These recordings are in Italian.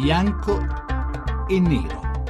bianco e nero.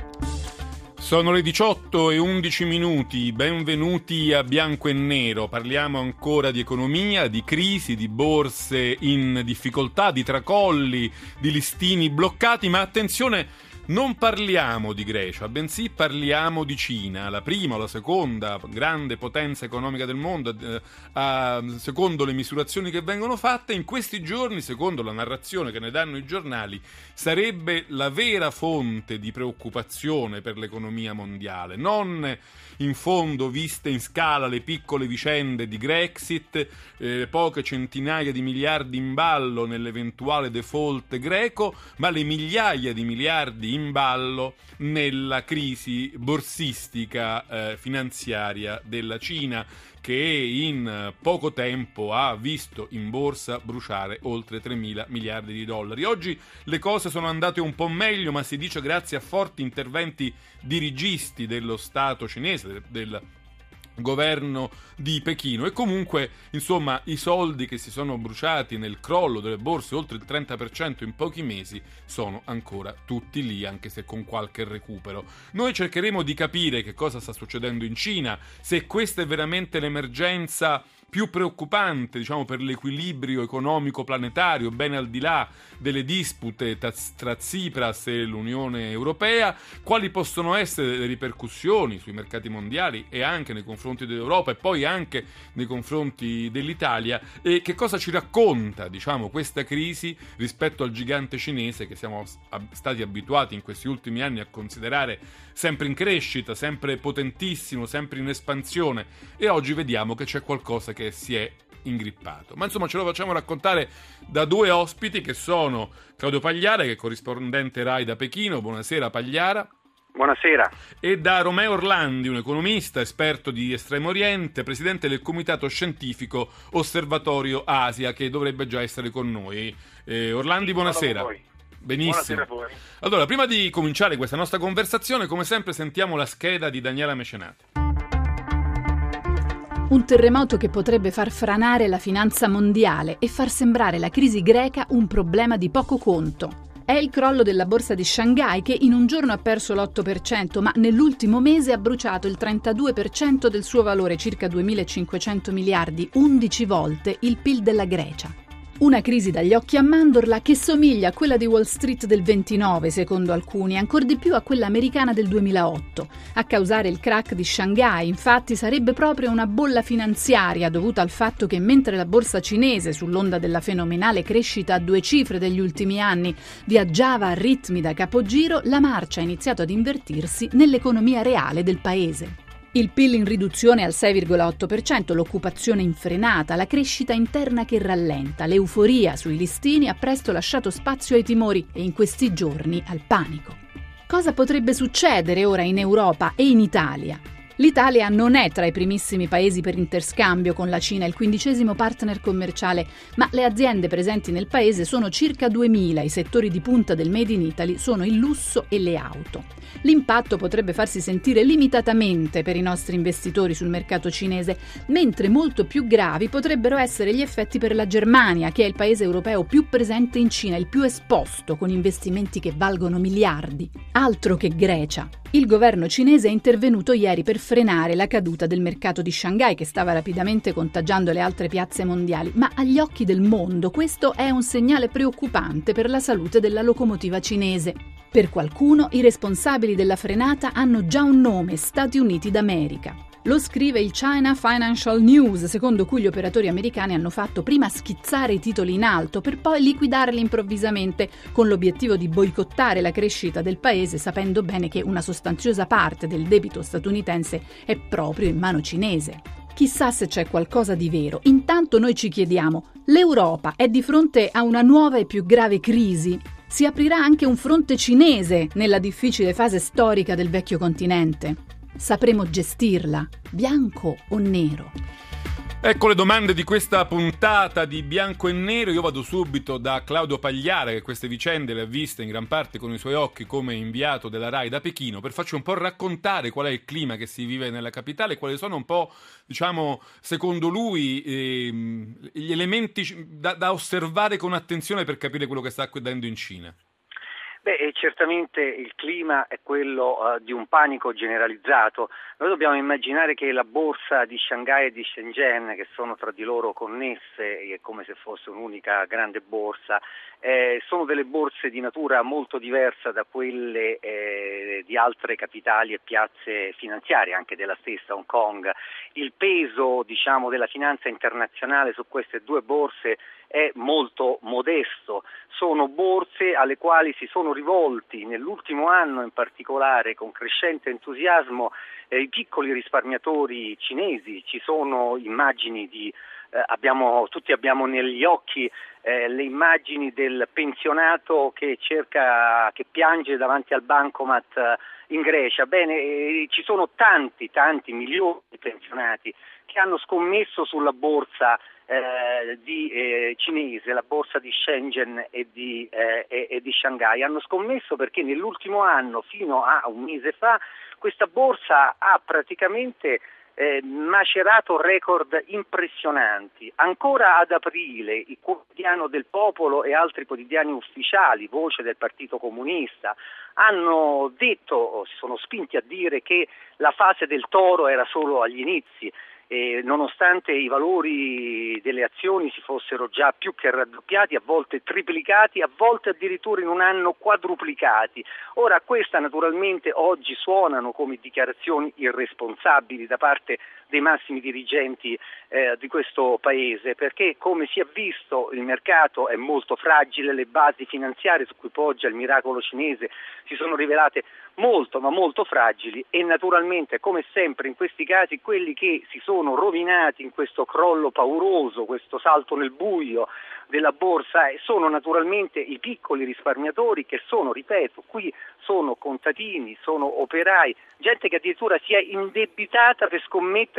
Sono le 18 e 11 minuti, benvenuti a Bianco e Nero. Parliamo ancora di economia, di crisi, di borse in difficoltà, di tracolli, di listini bloccati, ma attenzione non parliamo di Grecia, bensì parliamo di Cina, la prima o la seconda grande potenza economica del mondo, eh, eh, secondo le misurazioni che vengono fatte, in questi giorni, secondo la narrazione che ne danno i giornali, sarebbe la vera fonte di preoccupazione per l'economia mondiale, non in fondo viste in scala le piccole vicende di Grexit, eh, poche centinaia di miliardi in ballo nell'eventuale default greco, ma le migliaia di miliardi in ballo nella crisi borsistica eh, finanziaria della Cina che in poco tempo ha visto in borsa bruciare oltre 3 mila miliardi di dollari. Oggi le cose sono andate un po' meglio, ma si dice grazie a forti interventi dirigisti dello Stato cinese, del governo di Pechino. E comunque insomma i soldi che si sono bruciati nel crollo delle borse oltre il 30% in pochi mesi sono ancora tutti lì anche se con qualche recupero. Noi cercheremo di capire che cosa sta succedendo in Cina se questa è veramente l'emergenza più preoccupante diciamo, per l'equilibrio economico planetario, ben al di là delle dispute tra Tsipras e l'Unione Europea, quali possono essere le ripercussioni sui mercati mondiali e anche nei confronti dell'Europa e poi anche nei confronti dell'Italia e che cosa ci racconta diciamo, questa crisi rispetto al gigante cinese che siamo stati abituati in questi ultimi anni a considerare sempre in crescita, sempre potentissimo, sempre in espansione e oggi vediamo che c'è qualcosa che si è ingrippato. Ma insomma ce lo facciamo raccontare da due ospiti che sono Claudio Pagliara, che è corrispondente RAI da Pechino. Buonasera Pagliara. Buonasera. E da Romeo Orlandi, un economista, esperto di Estremo Oriente, presidente del Comitato Scientifico Osservatorio Asia, che dovrebbe già essere con noi. Eh, Orlandi, buonasera. Benissimo. Buonasera allora, prima di cominciare questa nostra conversazione, come sempre sentiamo la scheda di Daniela Mecenate. Un terremoto che potrebbe far franare la finanza mondiale e far sembrare la crisi greca un problema di poco conto. È il crollo della borsa di Shanghai che in un giorno ha perso l'8%, ma nell'ultimo mese ha bruciato il 32% del suo valore, circa 2.500 miliardi, 11 volte il PIL della Grecia. Una crisi dagli occhi a mandorla che somiglia a quella di Wall Street del 29, secondo alcuni, ancor di più a quella americana del 2008. A causare il crack di Shanghai, infatti, sarebbe proprio una bolla finanziaria dovuta al fatto che mentre la borsa cinese, sull'onda della fenomenale crescita a due cifre degli ultimi anni, viaggiava a ritmi da capogiro, la marcia ha iniziato ad invertirsi nell'economia reale del paese. Il PIL in riduzione al 6,8%, l'occupazione infrenata, la crescita interna che rallenta, l'euforia sui listini ha presto lasciato spazio ai timori e in questi giorni al panico. Cosa potrebbe succedere ora in Europa e in Italia? L'Italia non è tra i primissimi paesi per interscambio con la Cina, il quindicesimo partner commerciale, ma le aziende presenti nel paese sono circa 2.000, i settori di punta del Made in Italy sono il lusso e le auto. L'impatto potrebbe farsi sentire limitatamente per i nostri investitori sul mercato cinese, mentre molto più gravi potrebbero essere gli effetti per la Germania, che è il paese europeo più presente in Cina, il più esposto, con investimenti che valgono miliardi. Altro che Grecia. Il governo cinese è intervenuto ieri per frenare la caduta del mercato di Shanghai che stava rapidamente contagiando le altre piazze mondiali, ma agli occhi del mondo questo è un segnale preoccupante per la salute della locomotiva cinese. Per qualcuno i responsabili della frenata hanno già un nome, Stati Uniti d'America. Lo scrive il China Financial News, secondo cui gli operatori americani hanno fatto prima schizzare i titoli in alto per poi liquidarli improvvisamente con l'obiettivo di boicottare la crescita del paese sapendo bene che una sostanziosa parte del debito statunitense è proprio in mano cinese. Chissà se c'è qualcosa di vero. Intanto noi ci chiediamo, l'Europa è di fronte a una nuova e più grave crisi? Si aprirà anche un fronte cinese nella difficile fase storica del vecchio continente? Sapremo gestirla, bianco o nero? Ecco le domande di questa puntata di Bianco e Nero. Io vado subito da Claudio Pagliara, che queste vicende le ha viste in gran parte con i suoi occhi come inviato della RAI da Pechino, per farci un po' raccontare qual è il clima che si vive nella capitale, quali sono un po', diciamo, secondo lui, ehm, gli elementi da, da osservare con attenzione per capire quello che sta accadendo in Cina. Beh, certamente il clima è quello uh, di un panico generalizzato. Noi dobbiamo immaginare che la borsa di Shanghai e di Shenzhen, che sono tra di loro connesse, come se fosse un'unica grande borsa, eh, sono delle borse di natura molto diversa da quelle eh, di altre capitali e piazze finanziarie, anche della stessa Hong Kong. Il peso diciamo, della finanza internazionale su queste due borse è molto modesto. Alle quali si sono rivolti nell'ultimo anno in particolare con crescente entusiasmo eh, i piccoli risparmiatori cinesi. Ci sono immagini di eh, abbiamo, tutti abbiamo negli occhi eh, le immagini del pensionato che, cerca, che piange davanti al bancomat eh, in Grecia. Bene, eh, ci sono tanti, tanti milioni di pensionati che hanno scommesso sulla borsa eh, di, eh, cinese, la borsa di Shenzhen e di, eh, e, di, Shanghai. Hanno scommesso perché nell'ultimo anno, fino a un mese fa, questa borsa ha praticamente eh, macerato record impressionanti. Ancora ad aprile il quotidiano del popolo e altri quotidiani ufficiali, voce del Partito Comunista, hanno detto, si sono spinti a dire che la fase del toro era solo agli inizi eh, nonostante i valori delle azioni si fossero già più che raddoppiati, a volte triplicati, a volte addirittura in un anno quadruplicati. Ora queste naturalmente oggi suonano come dichiarazioni irresponsabili da parte dei massimi dirigenti eh, di questo Paese, perché come si è visto il mercato è molto fragile, le basi finanziarie su cui poggia il miracolo cinese si sono rivelate molto ma molto fragili e naturalmente come sempre in questi casi quelli che si sono rovinati in questo crollo pauroso, questo salto nel buio della borsa eh, sono naturalmente i piccoli risparmiatori che sono, ripeto, qui sono contadini, sono operai, gente che addirittura si è indebitata per scommettere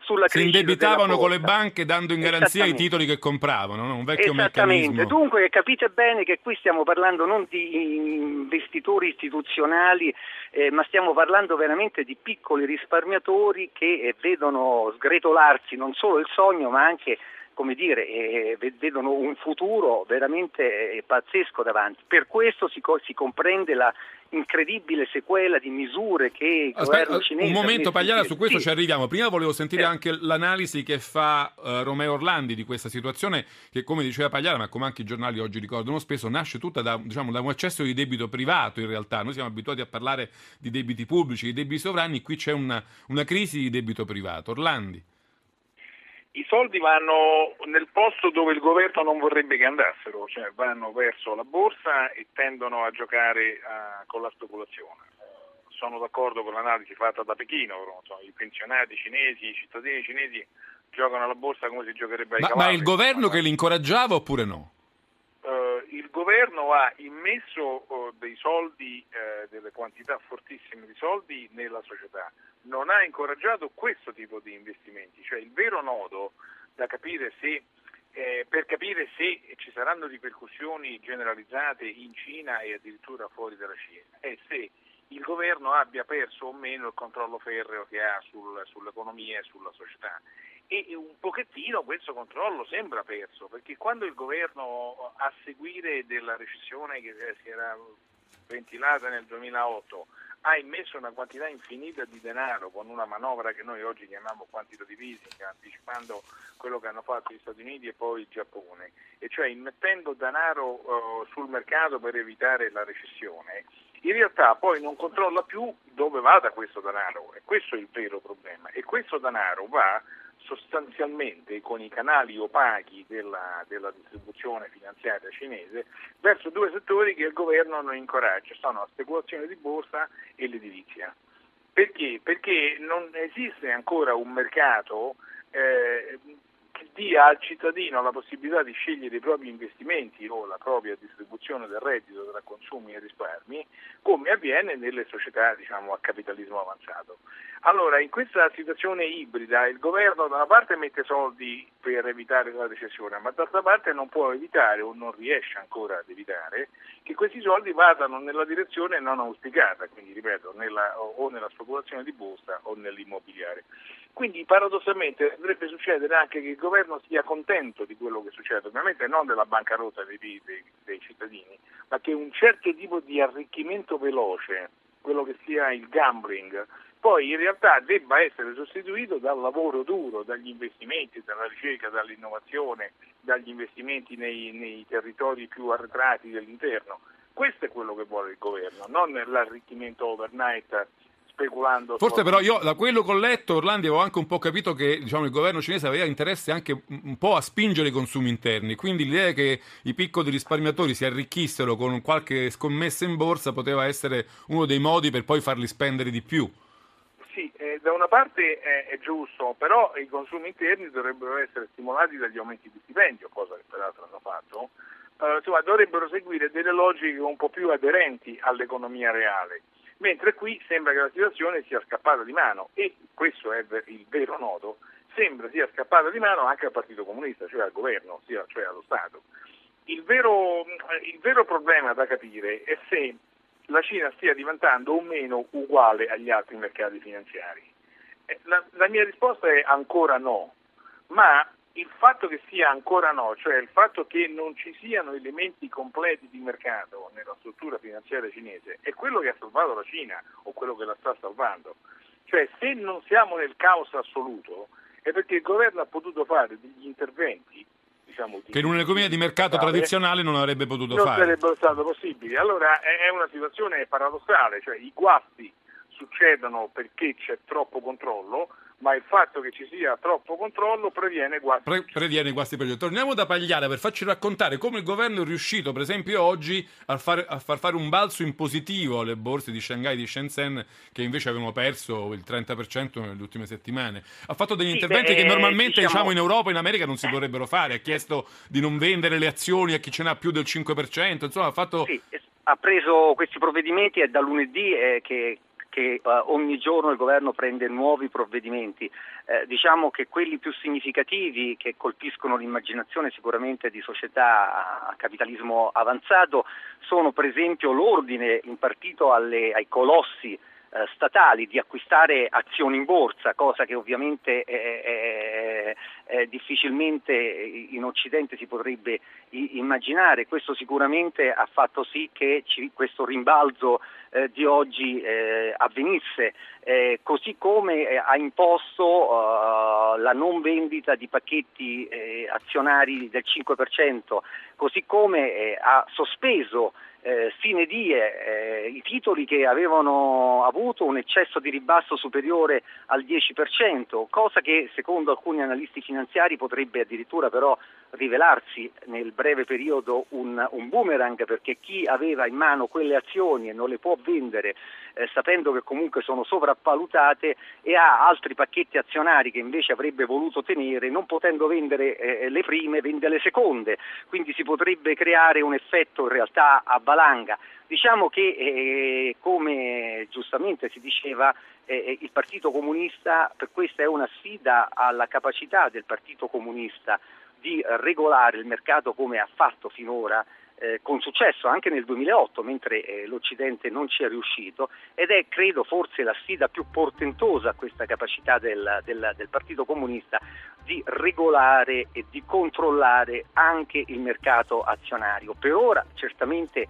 sulla si indebitavano con le banche dando in garanzia i titoli che compravano, no? un vecchio Esattamente. meccanismo. Dunque capite bene che qui stiamo parlando non di investitori istituzionali, eh, ma stiamo parlando veramente di piccoli risparmiatori che eh, vedono sgretolarsi non solo il sogno ma anche come dire, eh, vedono un futuro veramente eh, pazzesco davanti. Per questo si, co- si comprende la incredibile sequela di misure che Aspetta. Un momento Pagliara, su questo sì. ci arriviamo. Prima volevo sentire eh. anche l'analisi che fa uh, Romeo Orlandi di questa situazione che, come diceva Pagliara, ma come anche i giornali oggi ricordano spesso, nasce tutta da, diciamo, da un eccesso di debito privato in realtà. Noi siamo abituati a parlare di debiti pubblici, di debiti sovrani, qui c'è una, una crisi di debito privato. Orlandi. I soldi vanno nel posto dove il governo non vorrebbe che andassero, cioè vanno verso la borsa e tendono a giocare uh, con la speculazione. Sono d'accordo con l'analisi fatta da Pechino, so, i pensionati cinesi, i cittadini cinesi giocano alla borsa come si giocherebbe ai ma, cavalli. Ma è il governo che li incoraggiava oppure no? Uh, il governo ha immesso uh, dei soldi, uh, delle quantità fortissime di soldi nella società, non ha incoraggiato questo tipo di investimenti, cioè il vero nodo da capire se, eh, per capire se ci saranno ripercussioni generalizzate in Cina e addirittura fuori dalla Cina è se il governo abbia perso o meno il controllo ferreo che ha sul, sull'economia e sulla società. E un pochettino questo controllo sembra perso, perché quando il governo a seguire della recessione che si era ventilata nel 2008 ha immesso una quantità infinita di denaro con una manovra che noi oggi chiamiamo quantitative easing, anticipando quello che hanno fatto gli Stati Uniti e poi il Giappone, e cioè immettendo denaro uh, sul mercato per evitare la recessione, in realtà poi non controlla più dove vada questo denaro, e questo è il vero problema. E questo denaro va sostanzialmente con i canali opachi della, della, distribuzione finanziaria cinese verso due settori che il governo non incoraggia, sono la speculazione di borsa e l'edilizia. Perché? Perché non esiste ancora un mercato eh, che dia al cittadino la possibilità di scegliere i propri investimenti o la propria distribuzione del reddito tra consumi e risparmi, come avviene nelle società diciamo, a capitalismo avanzato. Allora, in questa situazione ibrida il governo da una parte mette soldi per evitare la recessione, ma d'altra parte non può evitare o non riesce ancora ad evitare che questi soldi vadano nella direzione non auspicata, quindi ripeto, nella, o nella speculazione di borsa o nell'immobiliare. Quindi paradossalmente dovrebbe succedere anche che il governo sia contento di quello che succede, ovviamente non della bancarotta dei, dei, dei cittadini, ma che un certo tipo di arricchimento veloce, quello che sia il gambling, poi in realtà debba essere sostituito dal lavoro duro, dagli investimenti, dalla ricerca, dall'innovazione, dagli investimenti nei, nei territori più arretrati dell'interno. Questo è quello che vuole il governo, non l'arricchimento overnight speculando. Forse però io da quello che ho letto, Orlandi, avevo anche un po' capito che diciamo, il governo cinese aveva interesse anche un po' a spingere i consumi interni, quindi l'idea che i piccoli risparmiatori si arricchissero con qualche scommessa in borsa poteva essere uno dei modi per poi farli spendere di più. Eh, da una parte è, è, giusto, però i consumi interni dovrebbero essere stimolati dagli aumenti di stipendio, cosa che peraltro hanno fatto, eh, insomma dovrebbero seguire delle logiche un po' più aderenti all'economia reale, mentre qui sembra che la situazione sia scappata di mano e questo è il vero nodo, sembra sia scappata di mano anche al Partito Comunista, cioè al governo, cioè allo Stato. Il vero, il vero problema da capire è se la Cina stia diventando o meno uguale agli altri mercati finanziari. Eh, la, la, mia risposta è ancora no, ma il fatto che sia ancora no, cioè il fatto che non ci siano elementi completi di mercato nella struttura finanziaria cinese, è quello che ha salvato la Cina o quello che la sta salvando. Cioè se non siamo nel caos assoluto è perché il governo ha potuto fare degli interventi diciamo, che in un'economia di mercato tradizionale non avrebbe potuto non fare. Non sarebbe stato possibile. Allora è una situazione paradossale, cioè i guasti succedono perché c'è troppo controllo, ma il fatto che ci sia troppo controllo previene guasti. Pre- previene guasti per gli Torniamo da Pagliara per farci raccontare come il governo è riuscito, per esempio oggi, a far, a far, fare un balzo in positivo alle borse di Shanghai e di Shenzhen, che invece avevano perso il 30% nelle ultime settimane. Ha fatto degli sì, interventi beh, che normalmente diciamo... diciamo... in Europa e in America non si eh. dovrebbero fare. Ha chiesto di non vendere le azioni a chi ce n'ha più del 5%. Insomma, ha fatto. Sì, ha preso questi provvedimenti e da lunedì eh, che che uh, ogni giorno il governo prende nuovi provvedimenti. Eh, diciamo che quelli più significativi che colpiscono l'immaginazione sicuramente di società a capitalismo avanzato sono per esempio l'ordine impartito alle, ai colossi eh, statali di acquistare azioni in borsa, cosa che ovviamente è, è, è difficilmente in Occidente si potrebbe immaginare. Questo sicuramente ha fatto sì che ci, questo rimbalzo eh, di oggi eh, avvenisse, eh, così come eh, ha imposto la non vendita di pacchetti eh, azionari del 5%, così come ha sospeso eh, sine die eh, i titoli che avevano avuto un eccesso di ribasso superiore al 10%, cosa che secondo alcuni analisti finanziari potrebbe addirittura però rivelarsi nel breve periodo un, un boomerang perché chi aveva in mano quelle azioni e non le può vendere eh, sapendo che comunque sono sopravvalutate e ha altri pacchetti azionari che invece avrebbe voluto tenere, non potendo vendere eh, le prime, vende le seconde, quindi si potrebbe creare un effetto in realtà a valanga. Diciamo che, eh, come giustamente si diceva, eh, eh, il Partito Comunista, per questa è una sfida alla capacità del Partito Comunista di regolare il mercato come ha fatto finora eh, con successo anche nel 2008, mentre eh, l'Occidente non ci è riuscito, ed è credo forse la sfida più portentosa questa capacità del, del, del Partito Comunista di regolare e di controllare anche il mercato azionario. Per ora certamente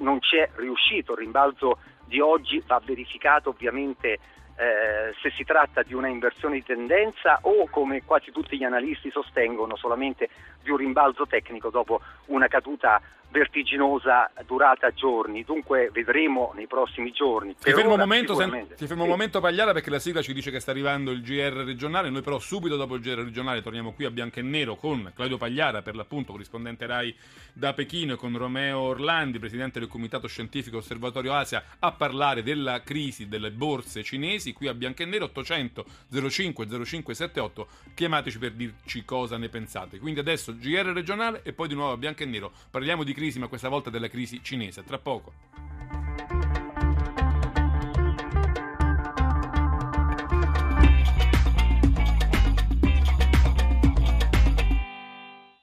non ci è riuscito, il rimbalzo di oggi va verificato ovviamente eh, se si tratta di una inversione di tendenza o come quasi tutti gli analisti sostengono solamente di un rimbalzo tecnico dopo una caduta vertiginosa durata giorni, dunque vedremo nei prossimi giorni. Ti fermo, ora, un momento, sen- ti fermo sì. un momento Pagliara perché la sigla ci dice che sta arrivando il GR regionale, noi però subito dopo il GR regionale torniamo qui a bianco e nero con Claudio Pagliara, per l'appunto corrispondente RAI da Pechino e con Romeo Orlandi, presidente del Comitato Scientifico Osservatorio Asia, a parlare della crisi delle borse cinesi, qui a bianco e nero 800 05 0578, chiamateci per dirci cosa ne pensate. Quindi adesso GR regionale e poi di nuovo a bianco e nero, parliamo di crisi ma questa volta della crisi cinese. Tra poco.